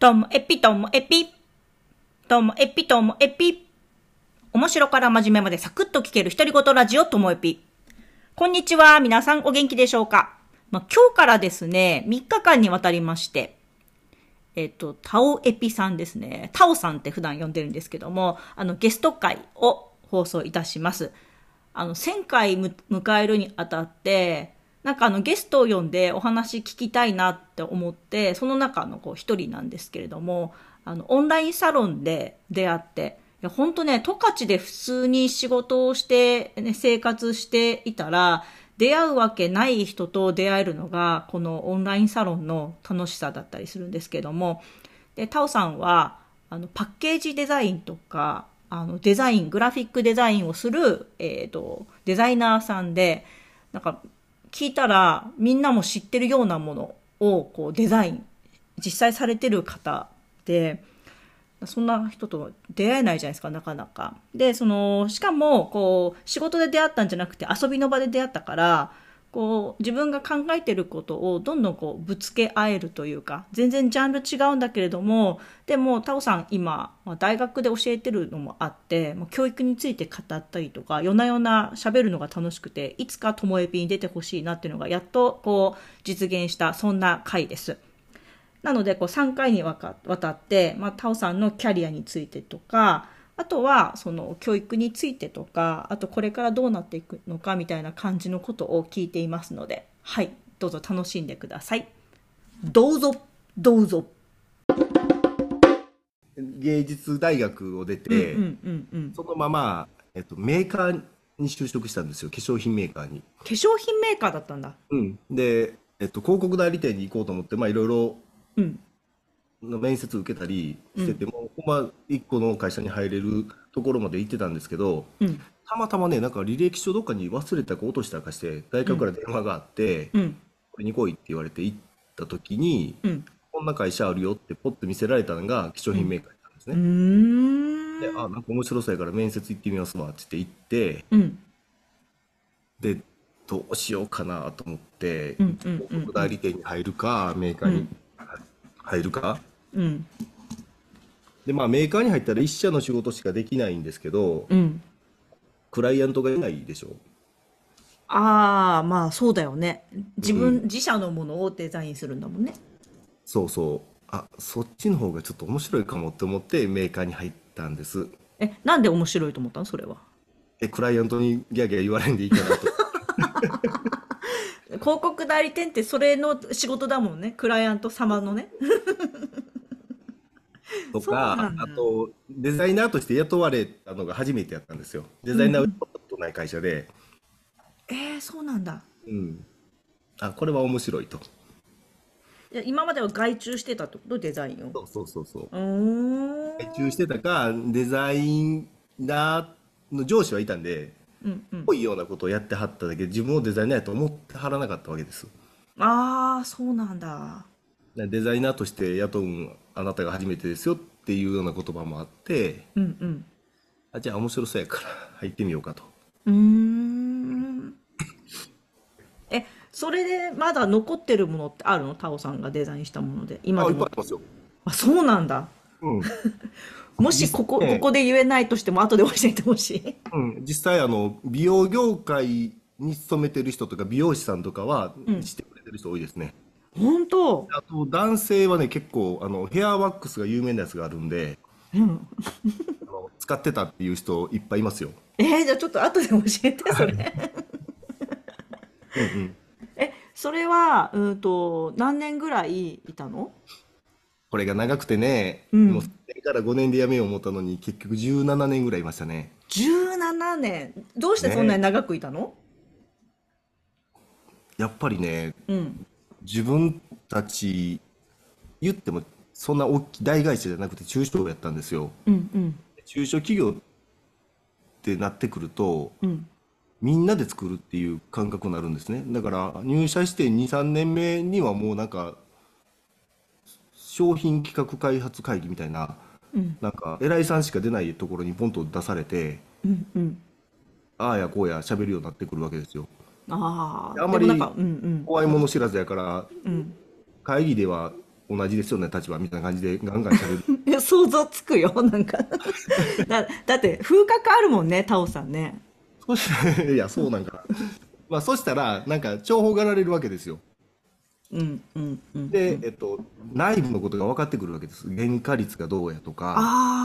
ともエピともエピ。ともエピともエピ。面白から真面目までサクッと聞ける独り言ラジオともエピ。こんにちは。皆さんお元気でしょうか、まあ、今日からですね、3日間にわたりまして、えっ、と、タオエピさんですね。タオさんって普段呼んでるんですけども、あの、ゲスト会を放送いたします。あの、1000回迎えるにあたって、なんかあのゲストを呼んでお話聞きたいなって思って、その中のこう一人なんですけれども、あの、オンラインサロンで出会って、いや、本当ね、十勝で普通に仕事をして、ね、生活していたら、出会うわけない人と出会えるのが、このオンラインサロンの楽しさだったりするんですけども、で、タオさんは、あの、パッケージデザインとか、あの、デザイン、グラフィックデザインをする、えっ、ー、と、デザイナーさんで、なんか、聞いたらみんなも知ってるようなものをこうデザイン実際されてる方でそんな人と出会えないじゃないですかなかなか。でそのしかもこう仕事で出会ったんじゃなくて遊びの場で出会ったからこう自分が考えてることをどんどんこうぶつけ合えるというか全然ジャンル違うんだけれどもでもタオさん今ま大学で教えてるのもあってま教育について語ったりとか夜な夜な喋るのが楽しくていつかともえぴに出てほしいなっていうのがやっとこう実現したそんな回です。なのでこう3回にわたって、まあ、タオさんのキャリアについてとかあとはその教育についてとかあとこれからどうなっていくのかみたいな感じのことを聞いていますのではいどうぞ楽しんでください。どうぞどうぞ。芸術大学を出て、そのまま、えっと、メーカーに就職したんですよ。化粧品メーカーに。化粧品メーカーだったんだ。うん。で、えっと、広告代理店に行こうと思ってまあいろいろの面接受けたりしてても、うん、まあ、1個の会社に入れるところまで行ってたんですけど、うん、たまたまねなんか履歴書どっかに忘れたか落としたかして大学から電話があって、うん、これに来いって言われて行った時に、こんな会社あるよってポッと見せられたのが化粧品メーカーなんですね。であなんか面白そうやから面接行ってみますわって言って、でどうしようかなと思って、代理店に入るかメーカーに入るか、うん、でまあメーカーに入ったら一社の仕事しかできないんですけど、うん、クライアントがいないでしょ？ああまあそうだよね。自分、うん、自社のものをデザインするんだもんね。そうそう。あそっちの方がちょっと面白いかもって思ってメーカーに入ったんです。えなんで面白いと思ったの？それは。えクライアントにギャーギャー言われんでいいかなと。広告代理店ってそれの仕事だもんね。クライアント様のねとかあとデザイナーとして雇われたのが初めてやったんですよ。デザイナーはとない会社で、うん、えー、そうなんだ。うん。あこれは面白いと。今までは外注してたってこと？デザインを。そうそうそうそう。外注してたかデザイナーの上司はいたんでうんうん、ぽいようなことをやってはっただけで自分をデザイナーやと思ってはらなかったわけです。ああそうなんだデザイナーとして雇うあなたが初めてですよっていうような言葉もあって、うんうん、あじゃあ面白そうやから入ってみようかと。うん。えそれでまだ残ってるものってあるの？タオさんがデザインしたもので今でも。あいっぱいありますよ。あそうなんだ。うん。もしここ、ここで言えないとしても後で教えてほしい。うん、実際あの美容業界に勤めてる人とか美容師さんとかはしてくれてる人多いですね。本当？あと男性はね結構あのヘアワックスが有名なやつがあるんで、うん、あの使ってたっていう人いっぱいいますよ。えー、じゃあちょっと後で教えてそれ。うんうん、えそれはうんと何年ぐらいいたの？これが長くてね、うん、もう3年から5年で辞めよう思ったのに結局17年ぐらいいましたね。17年。どうしてそんなに長くいたの、ね、やっぱりね、うん、自分たち言ってもそんな大きい大会社じゃなくて中小やったんですよ、うんうん、中小企業ってなってくると、うん、みんなで作るっていう感覚になるんですね。だから入社して23年目にはもうなんか商品企画開発会議みたいな、うん、なんか偉いさんしか出ないところにポンと出されて、うんうん、ああやこうや喋るようになってくるわけですよ。ああんまり怖いもの知らずやから、うん、会議では同じですよね、立場みたいな感じでガンガン喋る。いや想像つくよ、なんか。だ、だって風格あるもんね、タオさんね。そしたら、いや、そうなんかな。まあ、そしたら、なんか、重宝がられるわけですよ。うんうんうん。で、えっと、内部のことが分かってくるわけです。原価率がどうやとか、あ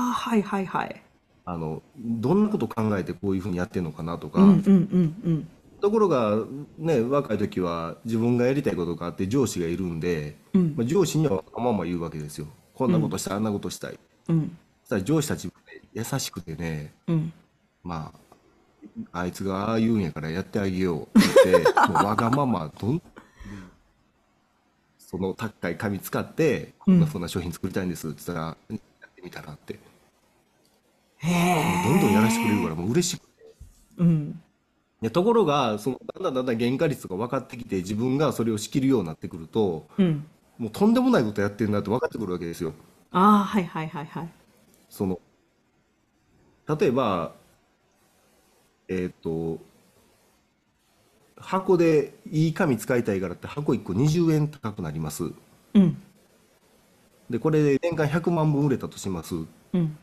あ、はいはいはい。あの、どんなこと考えてこういうふうにやってるのかなとか、うんうんうんうん。ところが、ね、若い時は自分がやりたいことがあって上司がいるんで、うんまあ、上司にはわがまま言うわけですよ。こんなことしたい、あんなことしたい。うんそしたら上司たち優しくてね、うん。まあ、あいつがああ言うんやからやってあげようって言って、もうわがままどん、その高い紙使って、こんなふうな商品作りたいんですって言ったら、やってみたらって。どんどんやらせてくれるからもう嬉しくて。うん。いやところが、そのだんだんだんだん原価率が分かってきて、自分がそれを仕切るようになってくると、うん。もうとんでもないことやってるなって分かってくるわけですよ。ああ、はいはいはいはい。その、例えば、えっと、箱でいい紙使いたいからって箱1個20円高くなります。うん。で、これで年間100万本売れたとします。うん。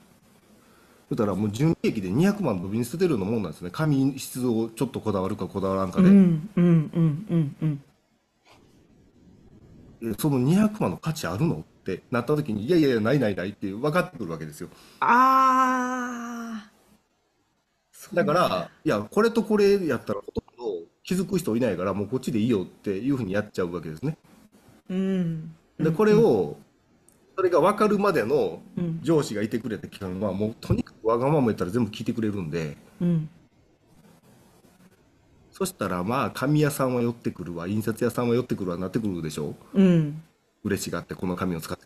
そしたらもう純利益で200万部に捨ててるようなもんなんですね。紙質をちょっとこだわるかこだわらんかで。うんうんうんうんうん。えその200万の価値あるのってなった時に、いやいやいや、ないないないって分かってくるわけですよ。ああ。だから、いや、これとこれやったらほとんど気づく人いないから、もうこっちでいいよっていうふうにやっちゃうわけですね。うん。で、これを、それが分かるまでのうん上司がいてくれた期間は、もうとにかくわがまま言ったら全部聞いてくれるんで、うん。そしたらまあ、紙屋さんは寄ってくるわ、印刷屋さんは寄ってくるわ、なってくるでしょ？うん。嬉しがって、この紙を使って。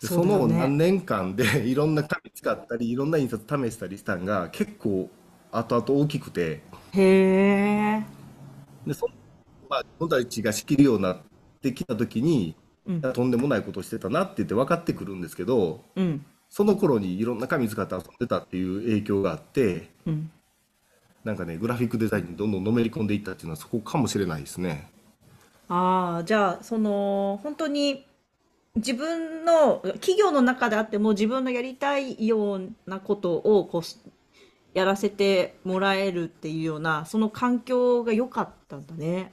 でそその何年間で いろんな紙使ったり、いろんな印刷試したりしたんが結構後々大きくて、へえ。で、そまあ、自分たちが仕切るようになってきた時に、うんとんでもないことをしてたなって言って分かってくるんですけど、うん。その頃にいろんな紙使って遊んでたっていう影響があって、うん。なんかね、グラフィックデザインにどんどんのめり込んでいったっていうのはそこかもしれないですね。ああ、じゃあ、その、本当に、自分の、企業の中であっても自分のやりたいようなことを、こう、やらせてもらえるっていうような、その環境が良かったんだね。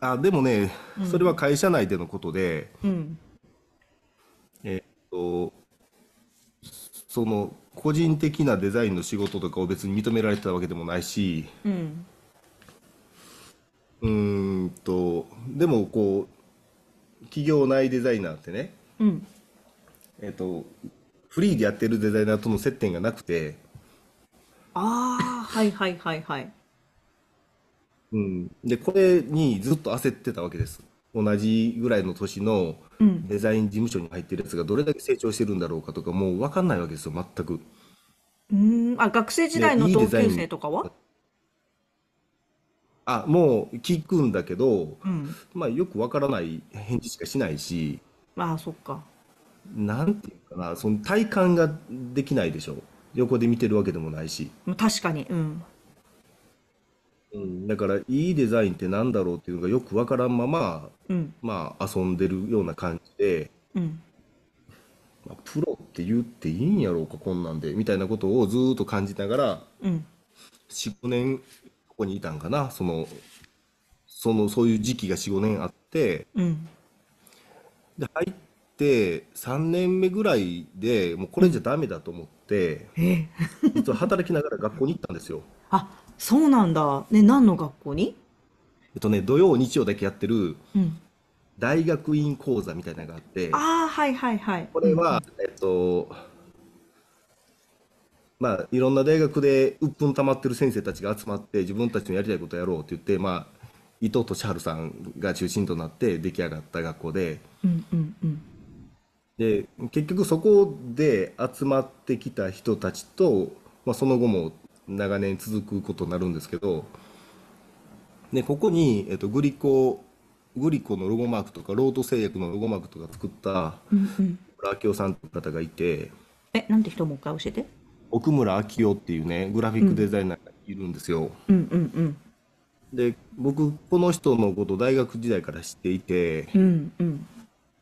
あ、でもね、うんそれは会社内でのことで、うん。えっと、その個人的なデザインの仕事とかを別に認められてたわけでもないし、うん。んと、でもこう、企業内デザイナーってね、うん。えっと、フリーでやってるデザイナーとの接点がなくて、ああ、はいはいはいはい。うん、で、これにずっと焦ってたわけです。同じぐらいの年のうん。デザイン事務所に入ってるやつがどれだけ成長してるんだろうかとか、もう分かんないわけですよ、全く。うーん。あ、学生時代の同級生とかは？あ、もう聞くんだけど、うん。まあよく分からない返事しかしないし、ああ、そっか。なんていうかな、その体感ができないでしょ。横で見てるわけでもないし。まあ確かに。うん。うん、だから、いいデザインってなんだろうっていうのがよく分からんまま、うん。まあ遊んでるような感じで、うん。まあプロって言っていいんやろうか、こんなんで、みたいなことをずーっと感じながら、うん。4、5年ここにいたんかな、その、その、そういう時期が4、5年あって、うん。で、入って3年目ぐらいでもうこれじゃダメだと思って、ええ。実は働きながら学校に行ったんですよ。あ、そうなんだ。ね、何の学校に？えっとね、土曜、日曜だけやってるうん。大学院講座みたいなのがあって、ああ、はいはいはい。これは、えっと、まあ、いろんな大学で鬱憤溜まってる先生たちが集まって自分たちのやりたいことをやろうって言って、まあ、伊藤俊治さんが中心となって出来上がった学校で、うんうんうん。で、結局そこで集まってきた人たちと、まあ、その後も長年続くことになるんですけど、で、ここに、えっと、グリコ、グリコのロゴマークとか、ロート製薬のロゴマークとか作った。村明夫さんという方がいて、え、なんて人もう一回教えて？奥村明夫っていうね、グラフィックデザイナーがいるんですよ。うんうんうん。で僕この人のこと大学時代から知っていて、うんうん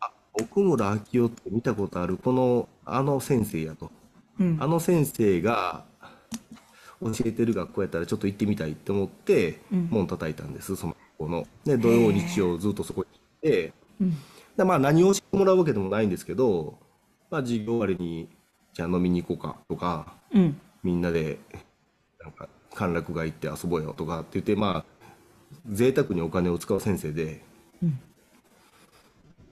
あ奥村明夫って見たことあるこのあの先生やと、うんあの先生が教えてる学校やったらちょっと行ってみたいって思ってうん。門叩いたんですその学校の。で土曜日曜ずっとそこに行ってうん。でまあ何を教えてもらうわけでもないんですけど、まあ、授業終わりにじゃあ飲みに行こうかとかうん。みんなでなんか歓楽街行って遊ぼうよとかって言ってまあ贅沢にお金を使う先生で、うん。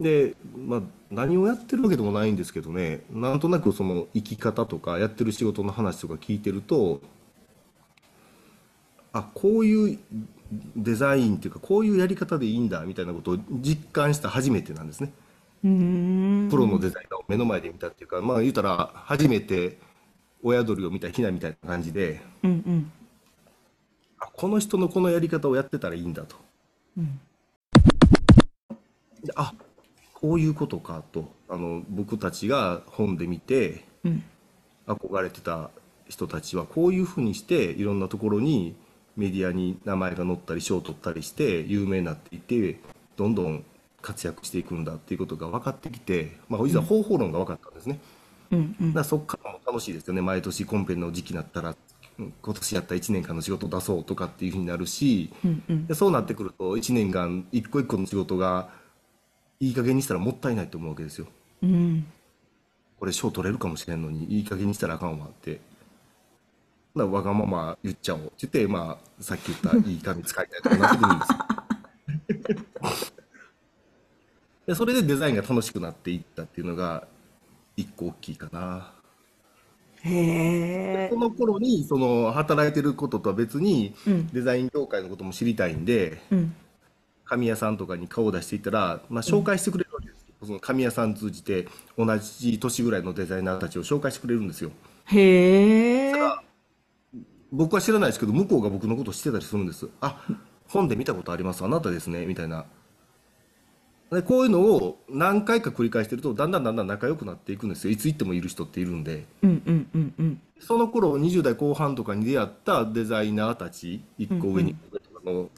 で、まあ、何をやってるわけでもないんですけどねなんとなくその生き方とかやってる仕事の話とか聞いてるとあこういうデザインっていうかこういうやり方でいいんだみたいなことを実感した初めてなんですね。プロのデザイナーを目の前で見たっていうか、まあ言うたら初めて親鳥を見たひなみたいな感じでうんうん。あこの人のこのやり方をやってたらいいんだと。うん。であこういうことかと。あの僕たちが本で見てうん。憧れてた人たちはこういうふうにしていろんなところにメディアに名前が載ったり賞を取ったりして有名になっていってどんどん活躍していくんだっていうことが分かってきて、まあ、いざ方法論が分かったんですね。うんうんだそこからも楽しいですよね毎年コンペの時期になったらうん今年やった1年間の仕事を出そうとかっていうふうになるしうんうんでそうなってくると1年間一個一個の仕事がいい加減にしたらもったいないと思うわけですよ。うんこれ賞取れるかもしれんのにいい加減にしたらあかんわって。わがまま言っちゃおうって言って、まあ、さっき言ったいい紙使いたいとかなってくるんですよ。でそれでデザインが楽しくなっていったっていうのが一個大きいかな。へえその頃にその働いてることとは別にうん。デザイン業界のことも知りたいんでうん。紙屋さんとかに顔を出していったら、まあ、紹介してくれるわけですよ、その紙屋さん通じて同じ年ぐらいのデザイナーたちを紹介してくれるんですよ。へえ僕は知らないですけど向こうが僕のことを知ってたりするんです。あ本で見たことあります。あなたですね。みたいな。でこういうのを何回か繰り返してるとだんだんだんだん仲良くなっていくんですよ。いつ行ってもいる人っているんで。うんうんうんうん。その頃20代後半とかに出会ったデザイナーたち1個上に、の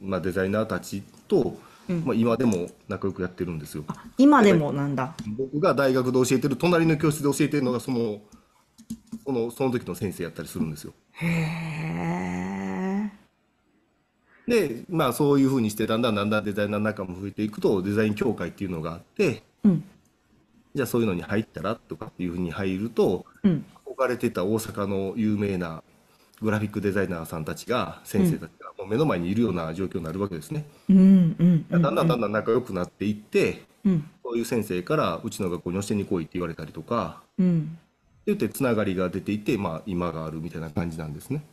まあ、デザイナーたちと、うん。まあ、今でも仲良くやってるんですよ。あ今でもなんだ。僕が大学で教えてる隣の教室で教えてるのがそのそのその時の先生やったりするんですよへえでまあそういうふうにしてだんだんだんだんデザイナーの中も増えていくとデザイン協会っていうのがあってうん。じゃあそういうのに入ったらとかっていうふうに入るとうん。憧れてた大阪の有名なグラフィックデザイナーさんたちが先生たちがもう目の前にいるような状況になるわけですね。うん。うん。だんだんだんだん仲良くなっていってうん。そういう先生からうちの学校に教えに来いって言われたりとかうん言ってつながりが出ていて、まあ、今があるみたいな感じなんですね。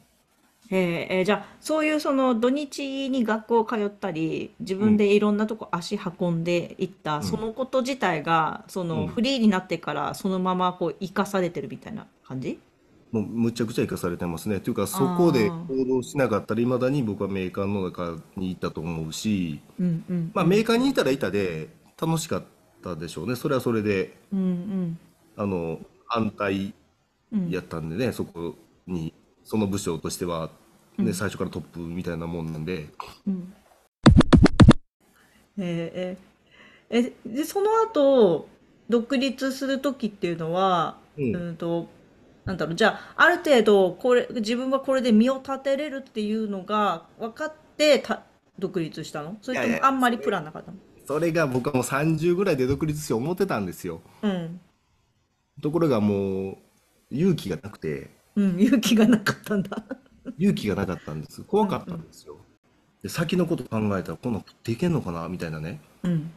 へえじゃあそういうその土日に学校通ったり自分でいろんなとこ足運んでいった、そのこと自体がそのうん。フリーになってからそのままこう生かされてるみたいな感じ？もうむちゃくちゃ生かされてますね。というかそこで行動しなかったらいまだに僕はメーカーの中にいたと思うし、うんうん。まあ、メーカーにいたらいたで楽しかったでしょうね。それはそれで。うんうん。あの安泰うん。やったんでね、そこにその部署としては、ね最初からトップみたいなもんなんで、うん。えーええでその後独立する時っていうのは、ううんんとなんだろうじゃあある程度これ自分はこれで身を立てれるっていうのが分かってた独立したの？それともあんまりプランなかったの？それが僕はもう30ぐらいで独立しよう思ってたんですよ。うん、ところがもう勇気がなくて、うん、勇気がなかったんだ勇気がなかったんです。怖かったんですよ。で先のこと考えたらこんなん食っていけんのかなみたいなね。うん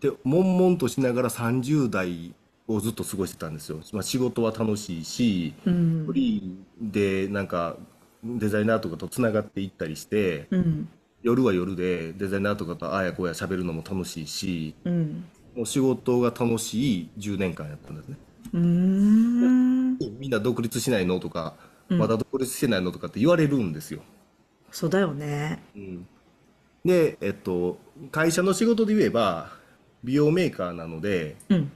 で悶々としながら30代をずっと過ごしてたんですよ。まあ、仕事は楽しいし、うんフリーでなんかデザイナーとかとつながっていったりして、うん夜は夜でデザイナーとかとああやこうや喋るのも楽しいしうんもう仕事が楽しい10年間やったんですねうーん。みんな独立しないの？とか、うん。まだ独立してないの？とかって言われるんですよ、そうだよね。うん。でえっと会社の仕事で言えば美容メーカーなので、うん。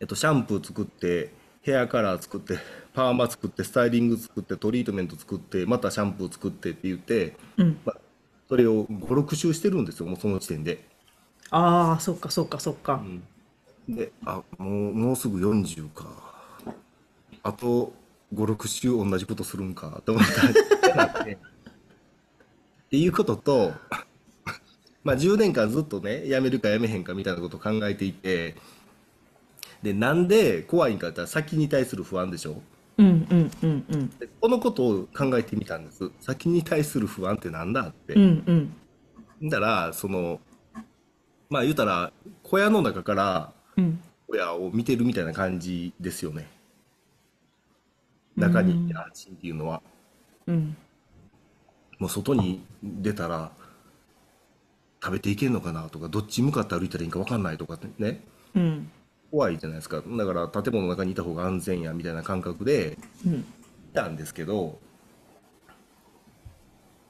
えっと、シャンプー作ってヘアカラー作ってパーマ作ってスタイリング作ってトリートメント作ってまたシャンプー作ってって言って、うん。まあ、それを5、6周してるんですよ、もうその時点で。ああ、そっかそっかそっか。で、あ、もう、もうすぐ40か。あと5、6週同じことするんかと思ったら、っていうことと、まあ10年間ずっとね、辞めるか辞めへんかみたいなことを考えていて、で、なんで怖いんかって言ったら先に対する不安でしょうんうんうんうん。でこのことを考えてみたんです。先に対する不安ってなんだって。うんうん。だから、その、まあ言うたら、小屋の中からうん。親を見てるみたいな感じですよね。中にいて安心っていうのは。うん。もう外に出たら食べていけんのかなとか、どっち向かって歩いたらいいんか分かんないとかってね。うん。怖いじゃないですか。だから建物の中にいた方が安全やみたいな感覚でうん。いたんですけど、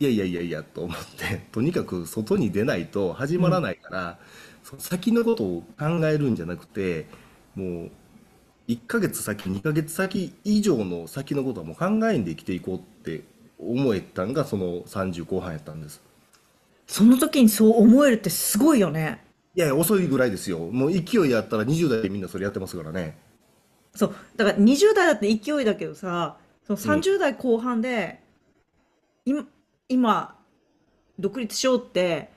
いやいやいやいやと思って、とにかく外に出ないと始まらないから、その先のことを考えるんじゃなくて、もう1ヶ月先、2ヶ月先以上の先のことはもう考えんで生きていこうって思えたんがその30後半やったんです。その時にそう思えるってすごいよね。いやいや、遅いぐらいですよ。もう勢いやったら20代でみんなそれやってますからね。そう。だから20代だって勢いだけどさ、そのうん。30代後半で、今、今、独立しようって、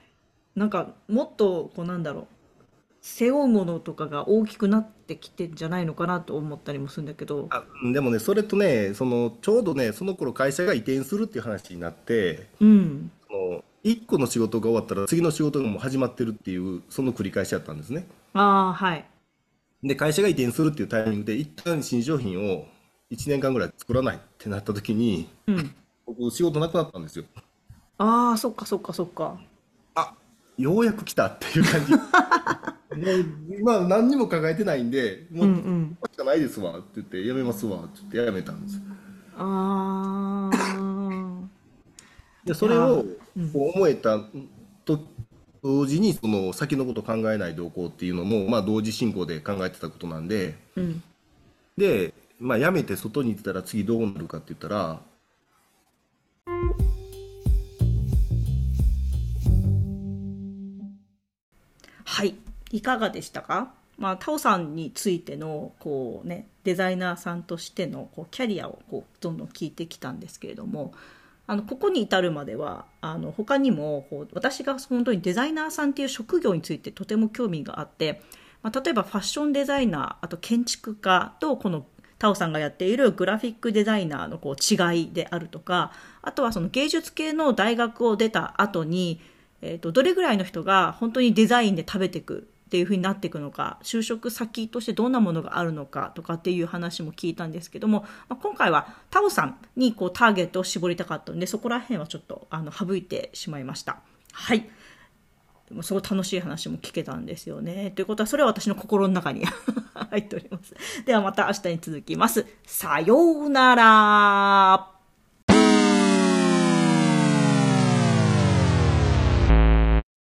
なんかもっと、こうなんだろう、背負うものとかが大きくなってきてんじゃないのかなと思ったりもするんだけど。あ、うんでもね、それとね、その、ちょうどね、その頃会社が移転するっていう話になって、うん。その、1個の仕事が終わったら次の仕事がもう始まってるっていう、その繰り返しだったんですね。ああ、はい。で、会社が移転するっていうタイミングで、一旦新商品を1年間ぐらい作らないってなった時に、うん。僕仕事なくなったんですよ。ああ、そっかそっかそっか。あ、ようやく来たっていう感じ。もう、まあ何にも考えてないんで、うもう、んうん。しかないですわって言って、やめますわって言ってやめたんです。ああ。で、それをうん。こう思えたと同時に、その先のこと考えないでおこうっていうのも、まあ同時進行で考えてたことなんで、うん。で、まあ辞めて外に出たら次どうなるかって言ったら、い。かがでしたか？まあ、タオさんについての、こうね、デザイナーさんとしての、こう、キャリアを、こう、どんどん聞いてきたんですけれども、あの、ここに至るまでは、あの、他にも、こう、私が本当にデザイナーさんっていう職業についてとても興味があって、まあ、例えばファッションデザイナー、あと建築家と、この、タオさんがやっているグラフィックデザイナーのこう違いであるとか、あとはその芸術系の大学を出た後に、えー、とどれぐらいの人が本当にデザインで食べていくっていう風になっていくのか就職先としてどんなものがあるのかとかっていう話も聞いたんですけども、まあ、今回はタオさんにこうターゲットを絞りたかったのでそこら辺はちょっとあの省いてしまいました。はいでもすごい楽しい話も聞けたんですよね。ということは、それは私の心の中に 入っております。ではまた明日に続きます。さようなら